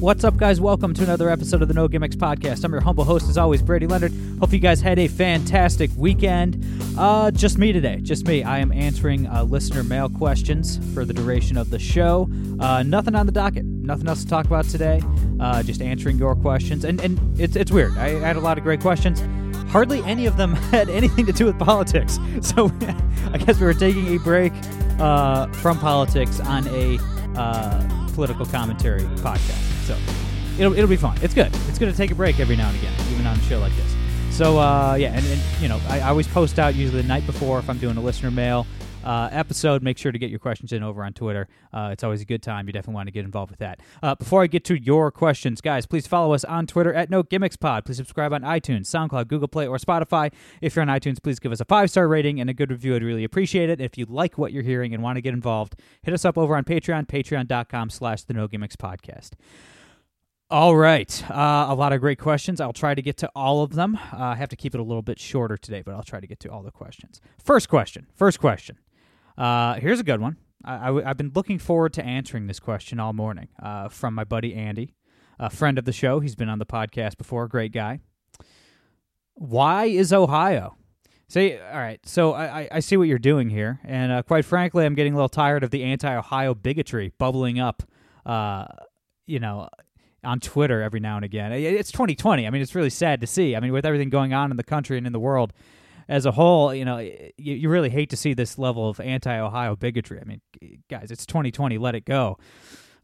What's up, guys? Welcome to another episode of the No Gimmicks Podcast. I'm your humble host, as always, Brady Leonard. Hope you guys had a fantastic weekend. Uh, just me today. Just me. I am answering uh, listener mail questions for the duration of the show. Uh, nothing on the docket. Nothing else to talk about today. Uh, just answering your questions. And, and it's, it's weird. I had a lot of great questions. Hardly any of them had anything to do with politics. So I guess we were taking a break uh, from politics on a uh, political commentary podcast. So it'll, it'll be fun. It's good. It's good to take a break every now and again, even on a show like this. So uh, yeah, and, and you know, I, I always post out usually the night before if I'm doing a listener mail uh, episode. Make sure to get your questions in over on Twitter. Uh, it's always a good time. You definitely want to get involved with that. Uh, before I get to your questions, guys, please follow us on Twitter at No Gimmicks Pod. Please subscribe on iTunes, SoundCloud, Google Play, or Spotify. If you're on iTunes, please give us a five star rating and a good review. I'd really appreciate it. If you like what you're hearing and want to get involved, hit us up over on Patreon, Patreon.com/slash The No Gimmicks Podcast. All right. Uh, a lot of great questions. I'll try to get to all of them. Uh, I have to keep it a little bit shorter today, but I'll try to get to all the questions. First question. First question. Uh, here's a good one. I, I, have been looking forward to answering this question all morning uh, from my buddy Andy, a friend of the show. He's been on the podcast before. Great guy. Why is Ohio? See, all right. So I, I- see what you're doing here, and uh, quite frankly, I'm getting a little tired of the anti-Ohio bigotry bubbling up. Uh, you know, on Twitter every now and again. It's 2020. I mean, it's really sad to see. I mean, with everything going on in the country and in the world as a whole, you know, you, you really hate to see this level of anti-Ohio bigotry. I mean, guys, it's 2020. Let it go.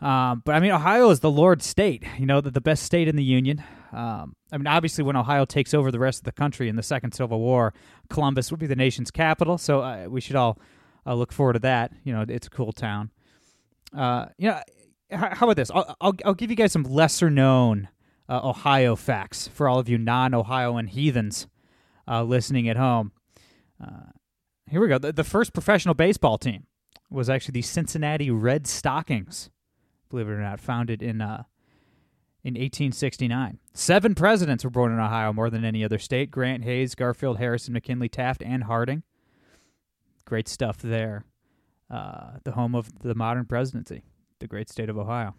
Um, but I mean, Ohio is the Lord state. You know, the, the best state in the union. Um, I mean, obviously, when Ohio takes over the rest of the country in the Second Civil War, Columbus would be the nation's capital. So uh, we should all uh, look forward to that. You know, it's a cool town. Uh, you know, how about this? I'll, I'll, I'll give you guys some lesser known uh, Ohio facts for all of you non Ohioan heathens uh, listening at home. Uh, here we go. The, the first professional baseball team was actually the Cincinnati Red Stockings, believe it or not, founded in uh, in 1869. Seven presidents were born in Ohio, more than any other state: Grant, Hayes, Garfield, Harrison, McKinley, Taft, and Harding. Great stuff there. Uh, the home of the modern presidency, the great state of Ohio.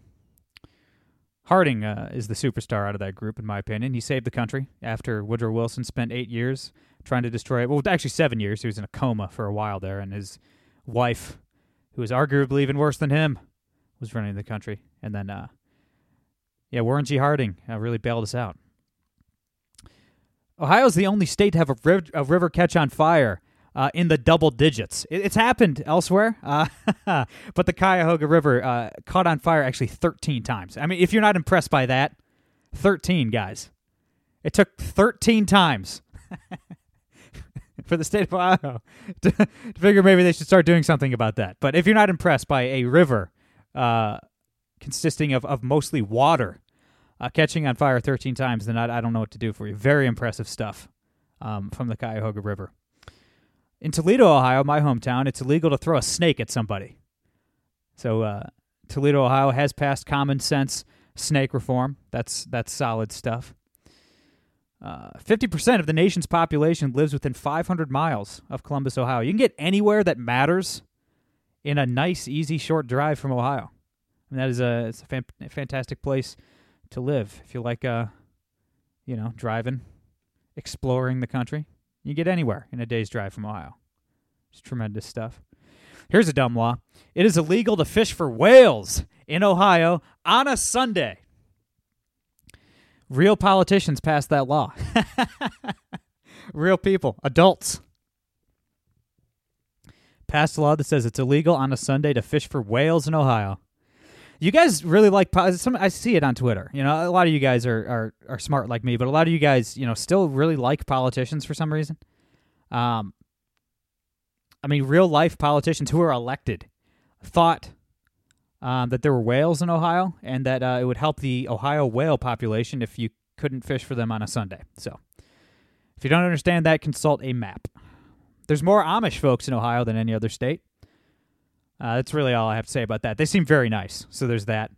Harding uh, is the superstar out of that group, in my opinion. He saved the country after Woodrow Wilson spent eight years trying to destroy it. Well, actually, seven years. He was in a coma for a while there, and his wife, who was arguably even worse than him, was running the country. And then, uh, yeah, Warren G. Harding uh, really bailed us out. Ohio's the only state to have a, riv- a river catch on fire uh, in the double digits. It- it's happened elsewhere, uh, but the Cuyahoga River uh, caught on fire actually 13 times. I mean, if you're not impressed by that, 13 guys. It took 13 times for the state of Ohio to, to figure maybe they should start doing something about that. But if you're not impressed by a river uh, consisting of, of mostly water uh, catching on fire 13 times, then I, I don't know what to do for you. Very impressive stuff um, from the Cuyahoga River. In Toledo, Ohio, my hometown, it's illegal to throw a snake at somebody. So uh, Toledo, Ohio has passed common sense snake reform. That's that's solid stuff. Uh, Fifty percent of the nation's population lives within 500 miles of Columbus, Ohio. You can get anywhere that matters in a nice, easy, short drive from Ohio. And that is a it's a fan, fantastic place to live if you like, uh, you know, driving, exploring the country. You get anywhere in a day's drive from Ohio. It's tremendous stuff. Here's a dumb law. It is illegal to fish for whales in Ohio on a Sunday. Real politicians passed that law. Real people, adults. Passed a law that says it's illegal on a Sunday to fish for whales in Ohio. You guys really like some. I see it on Twitter. You know, a lot of you guys are, are are smart like me, but a lot of you guys, you know, still really like politicians for some reason. Um, I mean, real life politicians who are elected thought um, that there were whales in Ohio and that uh, it would help the Ohio whale population if you couldn't fish for them on a Sunday. So, if you don't understand that, consult a map. There's more Amish folks in Ohio than any other state. Uh, that's really all I have to say about that. They seem very nice, so there's that.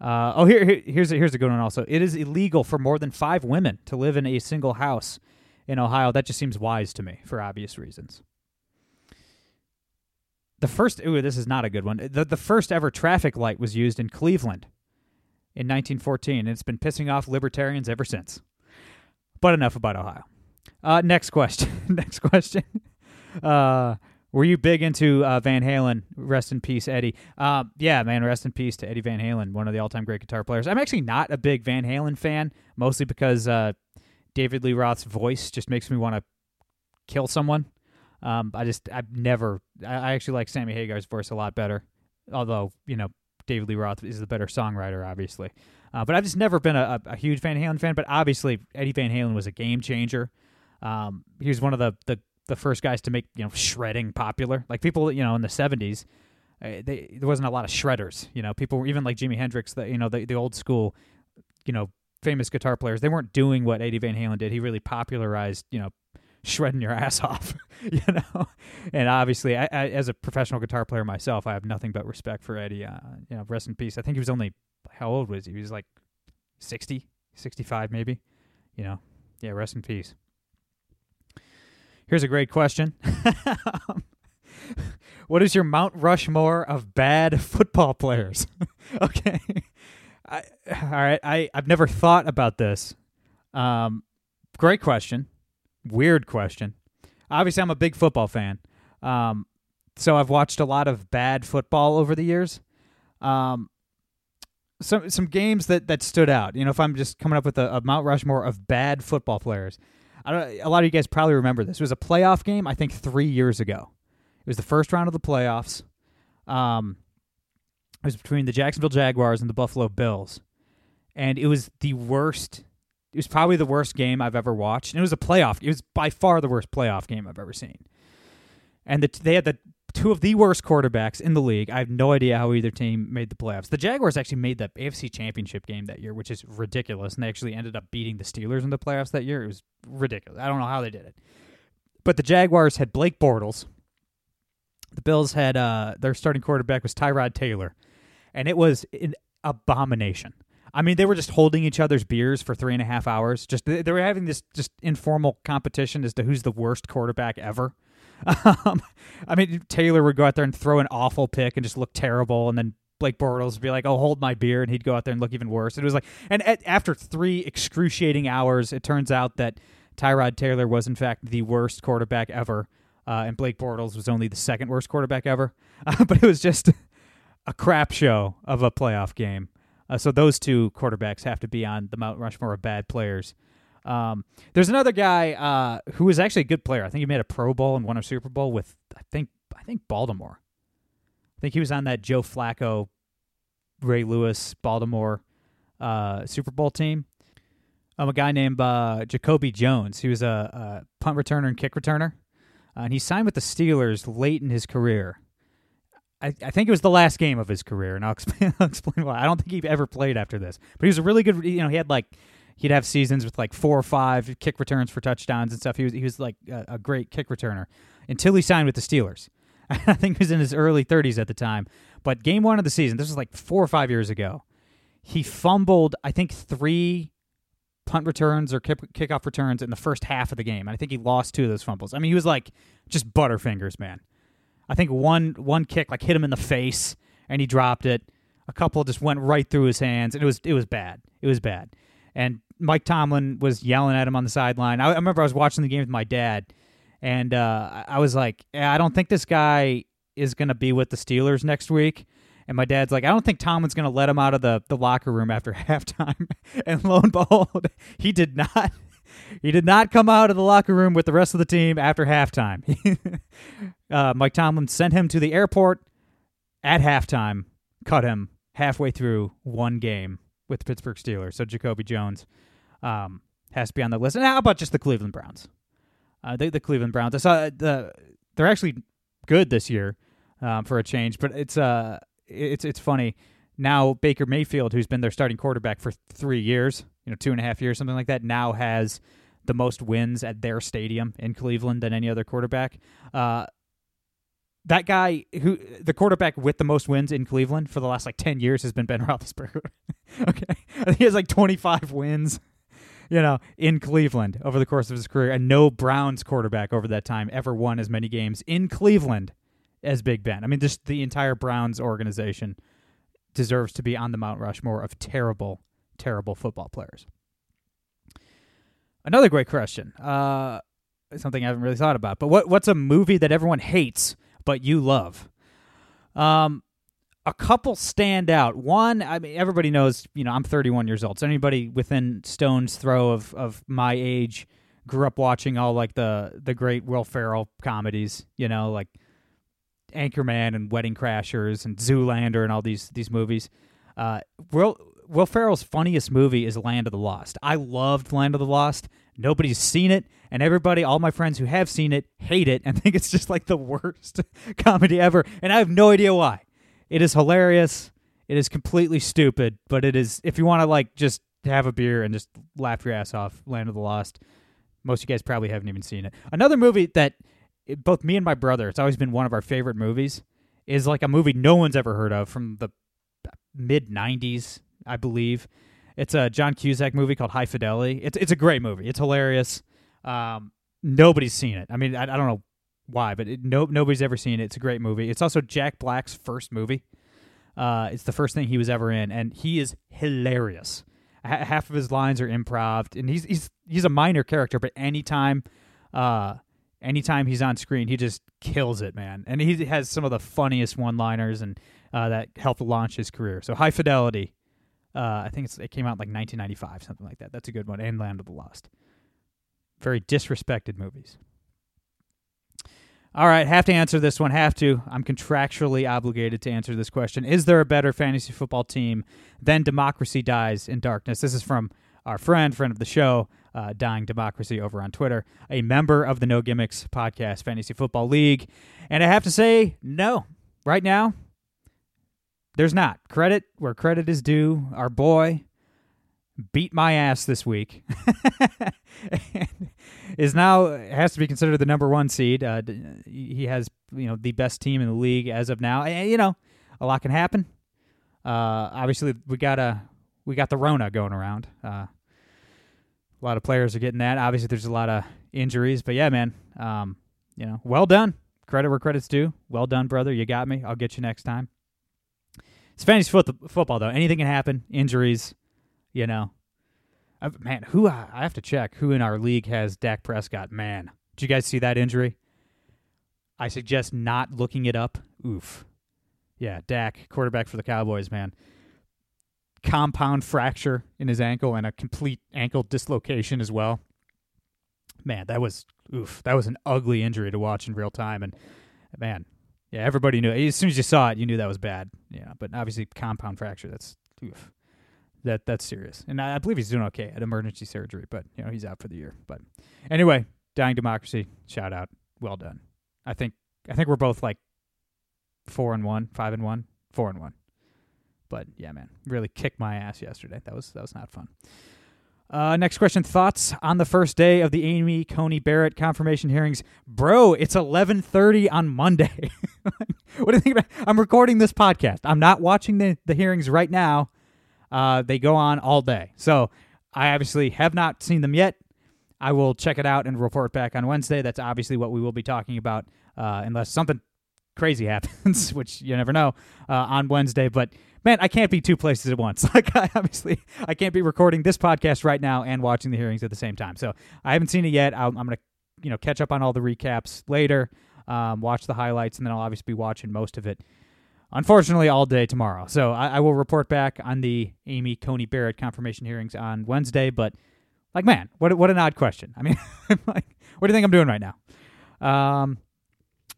Uh, oh, here, here, here's a, here's a good one. Also, it is illegal for more than five women to live in a single house in Ohio. That just seems wise to me for obvious reasons. The first, ooh, this is not a good one. The the first ever traffic light was used in Cleveland in 1914, and it's been pissing off libertarians ever since. But enough about Ohio. Uh, next question. next question. Uh, were you big into uh, Van Halen? Rest in peace, Eddie. Uh, yeah, man, rest in peace to Eddie Van Halen, one of the all-time great guitar players. I'm actually not a big Van Halen fan, mostly because uh, David Lee Roth's voice just makes me want to kill someone. Um, I just I've never. I actually like Sammy Hagar's voice a lot better, although you know David Lee Roth is the better songwriter, obviously. Uh, but I've just never been a, a, huge Van Halen fan. But obviously, Eddie Van Halen was a game changer. Um, he was one of the, the the first guys to make you know shredding popular. Like people, you know, in the '70s, uh, they, there wasn't a lot of shredders. You know, people even like Jimi Hendrix, the you know the the old school, you know, famous guitar players. They weren't doing what Eddie Van Halen did. He really popularized you know shredding your ass off, you know. And obviously, I, I, as a professional guitar player myself, I have nothing but respect for Eddie. Uh, you know, rest in peace. I think he was only how old was he? He was like 60, 65 maybe. You know, yeah. Rest in peace. Here's a great question. what is your Mount Rushmore of bad football players? okay. I, all right. I, I've never thought about this. Um, great question. Weird question. Obviously, I'm a big football fan. Um, so I've watched a lot of bad football over the years. Um, some some games that that stood out. You know, if I'm just coming up with a, a Mount Rushmore of bad football players, I don't. A lot of you guys probably remember this. It was a playoff game. I think three years ago. It was the first round of the playoffs. Um, it was between the Jacksonville Jaguars and the Buffalo Bills, and it was the worst. It was probably the worst game I've ever watched. And it was a playoff. It was by far the worst playoff game I've ever seen. And the, they had the two of the worst quarterbacks in the league. I have no idea how either team made the playoffs. The Jaguars actually made the AFC Championship game that year, which is ridiculous, and they actually ended up beating the Steelers in the playoffs that year. It was ridiculous. I don't know how they did it. But the Jaguars had Blake Bortles. The Bills had uh, their starting quarterback was Tyrod Taylor, and it was an abomination. I mean, they were just holding each other's beers for three and a half hours. Just they were having this just informal competition as to who's the worst quarterback ever. Um, I mean, Taylor would go out there and throw an awful pick and just look terrible, and then Blake Bortles would be like, "Oh, hold my beer," and he'd go out there and look even worse. It was like, and at, after three excruciating hours, it turns out that Tyrod Taylor was in fact the worst quarterback ever, uh, and Blake Bortles was only the second worst quarterback ever. Uh, but it was just a crap show of a playoff game. Uh, so those two quarterbacks have to be on the Mount Rushmore of bad players. Um, there's another guy uh, who was actually a good player. I think he made a Pro Bowl and won a Super Bowl with I think I think Baltimore. I think he was on that Joe Flacco, Ray Lewis, Baltimore uh, Super Bowl team. Um, a guy named uh, Jacoby Jones. He was a, a punt returner and kick returner, uh, and he signed with the Steelers late in his career. I, I think it was the last game of his career, and I'll explain, I'll explain why. I don't think he ever played after this, but he was a really good. You know, he had like he'd have seasons with like four or five kick returns for touchdowns and stuff. He was he was like a, a great kick returner until he signed with the Steelers. I think he was in his early 30s at the time. But game one of the season, this was like four or five years ago, he fumbled I think three punt returns or kick, kickoff returns in the first half of the game. And I think he lost two of those fumbles. I mean, he was like just butterfingers, man. I think one one kick like hit him in the face and he dropped it. A couple just went right through his hands, and it was it was bad. It was bad. And Mike Tomlin was yelling at him on the sideline. I, I remember I was watching the game with my dad, and uh, I was like, I don't think this guy is going to be with the Steelers next week. And my dad's like, I don't think Tomlin's going to let him out of the, the locker room after halftime. and lo and behold, he did not. He did not come out of the locker room with the rest of the team after halftime. uh, Mike Tomlin sent him to the airport at halftime, cut him halfway through one game with the Pittsburgh Steelers. So Jacoby Jones um, has to be on the list. And how about just the Cleveland Browns? Uh, the, the Cleveland Browns. I saw the they're actually good this year um, for a change, but it's uh it's it's funny. now Baker Mayfield, who's been their starting quarterback for three years, you know, two and a half years, something like that, now has the most wins at their stadium in Cleveland than any other quarterback. Uh, that guy who the quarterback with the most wins in Cleveland for the last like ten years has been Ben Roethlisberger. okay, he has like twenty five wins, you know, in Cleveland over the course of his career, and no Browns quarterback over that time ever won as many games in Cleveland as Big Ben. I mean, just the entire Browns organization deserves to be on the Mount Rushmore of terrible, terrible football players. Another great question. Uh, something I haven't really thought about. But what what's a movie that everyone hates but you love? Um, a couple stand out. One, I mean, everybody knows. You know, I'm 31 years old. So anybody within stone's throw of of my age grew up watching all like the the great Will Ferrell comedies. You know, like Anchorman and Wedding Crashers and Zoolander and all these these movies. Uh, Will Will Ferrell's funniest movie is Land of the Lost. I loved Land of the Lost. Nobody's seen it, and everybody, all my friends who have seen it, hate it and think it's just like the worst comedy ever. And I have no idea why. It is hilarious. It is completely stupid, but it is. If you want to like just have a beer and just laugh your ass off, Land of the Lost. Most of you guys probably haven't even seen it. Another movie that both me and my brother, it's always been one of our favorite movies, is like a movie no one's ever heard of from the mid 90s, I believe. It's a John Cusack movie called High Fidelity. It's it's a great movie. It's hilarious. Um, nobody's seen it. I mean, I, I don't know why, but it, no nobody's ever seen it. It's a great movie. It's also Jack Black's first movie. Uh, it's the first thing he was ever in, and he is hilarious. H- half of his lines are improv, and he's he's he's a minor character, but anytime, uh, anytime he's on screen, he just kills it, man. And he has some of the funniest one-liners, and uh, that helped launch his career. So High Fidelity, uh, I think it came out like 1995, something like that. That's a good one. And Land of the Lost. Very disrespected movies. All right, have to answer this one. Have to. I'm contractually obligated to answer this question. Is there a better fantasy football team than Democracy Dies in Darkness? This is from our friend, friend of the show, uh, Dying Democracy over on Twitter, a member of the No Gimmicks Podcast Fantasy Football League. And I have to say, no. Right now, there's not. Credit where credit is due. Our boy beat my ass this week. is now has to be considered the number one seed. Uh, he has you know the best team in the league as of now. And, you know, a lot can happen. Uh, obviously, we got a we got the Rona going around. Uh, a lot of players are getting that. Obviously, there's a lot of injuries, but yeah, man. Um, you know, well done. Credit where credit's due. Well done, brother. You got me. I'll get you next time. It's fantasy foot- football, though. Anything can happen. Injuries, you know. Uh, man, who I have to check who in our league has Dak Prescott. Man, did you guys see that injury? I suggest not looking it up. Oof. Yeah, Dak, quarterback for the Cowboys, man. Compound fracture in his ankle and a complete ankle dislocation as well. Man, that was oof. That was an ugly injury to watch in real time. And man, yeah, everybody knew. As soon as you saw it, you knew that was bad. Yeah, but obviously compound fracture. That's oof. That that's serious. And I, I believe he's doing okay at emergency surgery, but you know he's out for the year. But anyway, dying democracy. Shout out. Well done. I think I think we're both like four and one, five and one, four and one. But yeah, man, really kicked my ass yesterday. That was that was not fun. Uh, next question: Thoughts on the first day of the Amy Coney Barrett confirmation hearings, bro? It's eleven thirty on Monday. what do you think about? I'm recording this podcast. I'm not watching the the hearings right now. Uh, they go on all day, so I obviously have not seen them yet. I will check it out and report back on Wednesday. That's obviously what we will be talking about, uh, unless something crazy happens, which you never know uh, on Wednesday. But man, I can't be two places at once. Like I obviously I can't be recording this podcast right now and watching the hearings at the same time. So I haven't seen it yet. i am going to you know catch up on all the recaps later, um, watch the highlights, and then I'll obviously be watching most of it. Unfortunately, all day tomorrow. So I, I will report back on the Amy Coney Barrett confirmation hearings on Wednesday. But like, man, what what an odd question. I mean, like, what do you think I'm doing right now? Um,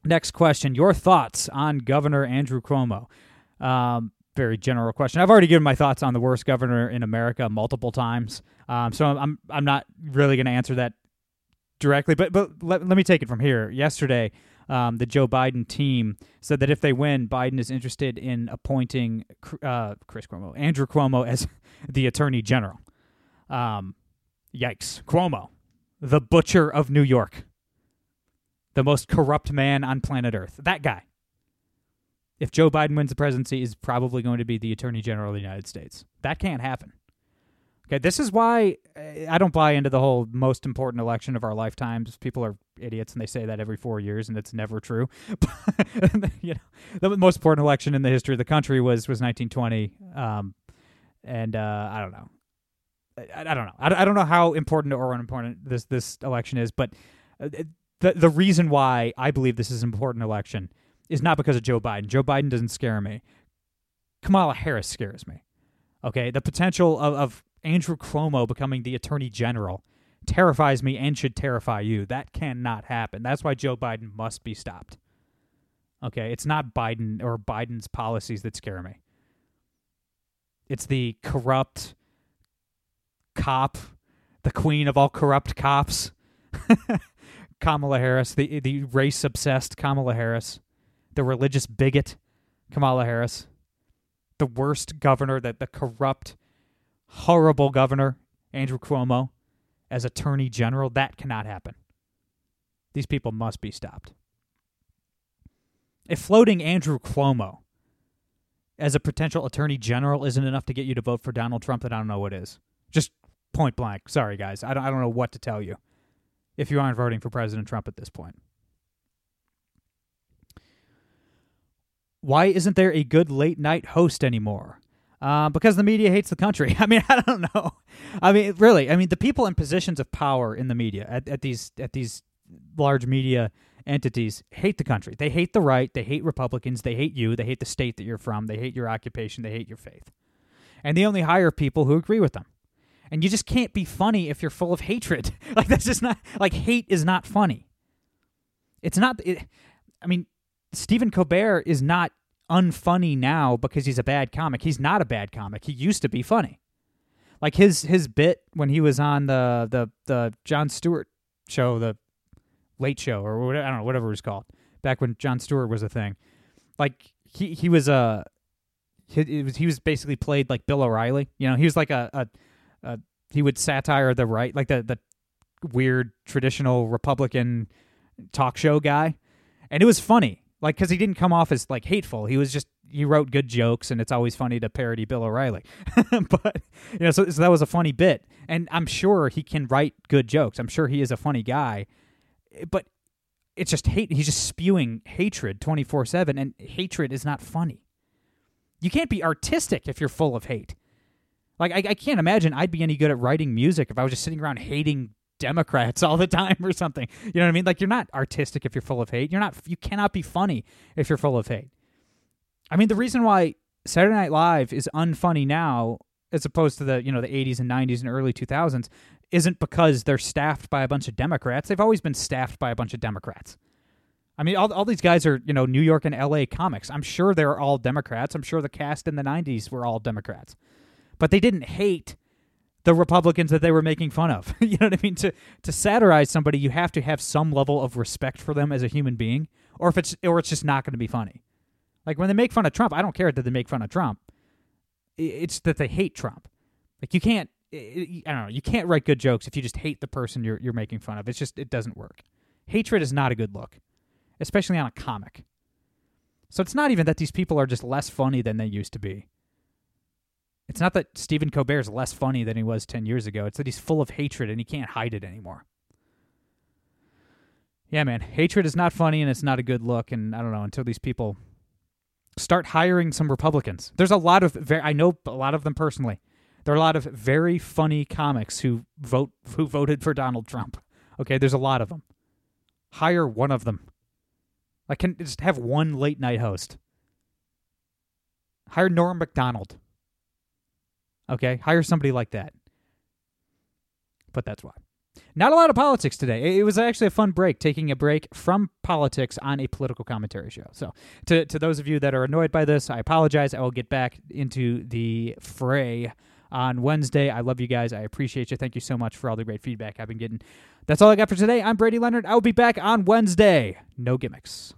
next question: Your thoughts on Governor Andrew Cuomo? Um, very general question. I've already given my thoughts on the worst governor in America multiple times, um, so I'm I'm not really going to answer that directly. But but let, let me take it from here. Yesterday, um, the Joe Biden team said that if they win, Biden is interested in appointing uh, Chris Cuomo, Andrew Cuomo, as the Attorney General. Um, yikes, Cuomo, the butcher of New York, the most corrupt man on planet Earth. That guy. If Joe Biden wins the presidency, is probably going to be the Attorney General of the United States. That can't happen. Okay, this is why uh, I don't buy into the whole most important election of our lifetimes. People are idiots and they say that every four years, and it's never true. you know, the most important election in the history of the country was was 1920, um, and uh, I don't know. I, I don't know. I, I, don't know how important or unimportant this this election is, but uh, the the reason why I believe this is an important election is not because of Joe Biden. Joe Biden doesn't scare me. Kamala Harris scares me. Okay, the potential of, of Andrew Cuomo becoming the attorney general terrifies me and should terrify you. That cannot happen. That's why Joe Biden must be stopped. Okay, it's not Biden or Biden's policies that scare me. It's the corrupt cop, the queen of all corrupt cops, Kamala Harris, the the race obsessed Kamala Harris, the religious bigot Kamala Harris, the worst governor that the corrupt horrible governor, Andrew Cuomo, as attorney general. That cannot happen. These people must be stopped. If floating Andrew Cuomo as a potential attorney general isn't enough to get you to vote for Donald Trump, then I don't know what is. Just point blank. Sorry, guys. I don't, I don't know what to tell you if you aren't voting for President Trump at this point. Why isn't there a good late night host anymore? Uh, because the media hates the country. I mean, I don't know. I mean, really. I mean, the people in positions of power in the media at, at these at these large media entities hate the country. They hate the right. They hate Republicans. They hate you. They hate the state that you're from. They hate your occupation. They hate your faith. And they only hire people who agree with them. And you just can't be funny if you're full of hatred. like that's just not like hate is not funny. It's not. It, I mean, Stephen Colbert is not unfunny now because he's a bad comic. He's not a bad comic. He used to be funny. Like his his bit when he was on the the the Jon Stewart show, the Late Show or whatever, I don't know whatever it was called back when Jon Stewart was a thing. Like he he was a he, was he was basically played like Bill O'Reilly. You know, he was like a, a, a he would satire the right, like the the weird traditional Republican talk show guy, and it was funny like because he didn't come off as like hateful. He was just he wrote good jokes and it's always funny to parody bill o'reilly. But you know so, so that was a funny bit. And i'm sure he can write good jokes. I'm sure he is a funny guy. But it's just hate he's just spewing hatred 24-7 and hatred is not funny. You can't be artistic if you're full of hate. Like I, I can't imagine i'd be any good at writing music if i was just sitting around hating Democrats all the time or something. You know what I mean? Like you're not artistic if you're full of hate. You're not you cannot be funny if you're full of hate. I mean, the reason why Saturday Night Live is unfunny now as opposed to the, you know, the 80s and 90s and early 2000s isn't because they're staffed by a bunch of Democrats. They've always been staffed by a bunch of Democrats. I mean, all, all these guys are, you know, New York and LA comics. I'm sure they're all Democrats. I'm sure the cast in the 90s were all Democrats. But they didn't hate the Republicans that they were making fun of. you know what I mean? To to satirize somebody, you have to have some level of respect for them as a human being, or if it's or it's just not going to be funny. Like when they make fun of Trump, I don't care that they make fun of Trump. It's that they hate Trump. Like you can't I don't know, you can't write good jokes if you just hate the person you're you're making fun of. It's just it doesn't work. Hatred is not a good look, especially on a comic. So it's not even that these people are just less funny than they used to be. It's not that Stephen Colbert is less funny than he was 10 years ago. It's that he's full of hatred and he can't hide it anymore. Yeah, man. Hatred is not funny and it's not a good look. And I don't know, until these people start hiring some Republicans. There's a lot of, very, I know a lot of them personally. There are a lot of very funny comics who vote who voted for Donald Trump. Okay, there's a lot of them. Hire one of them. I can just have one late night host. Hire Norm Macdonald. Okay, hire somebody like that. But that's why. Not a lot of politics today. It was actually a fun break, taking a break from politics on a political commentary show. So, to, to those of you that are annoyed by this, I apologize. I will get back into the fray on Wednesday. I love you guys. I appreciate you. Thank you so much for all the great feedback I've been getting. That's all I got for today. I'm Brady Leonard. I will be back on Wednesday. No gimmicks.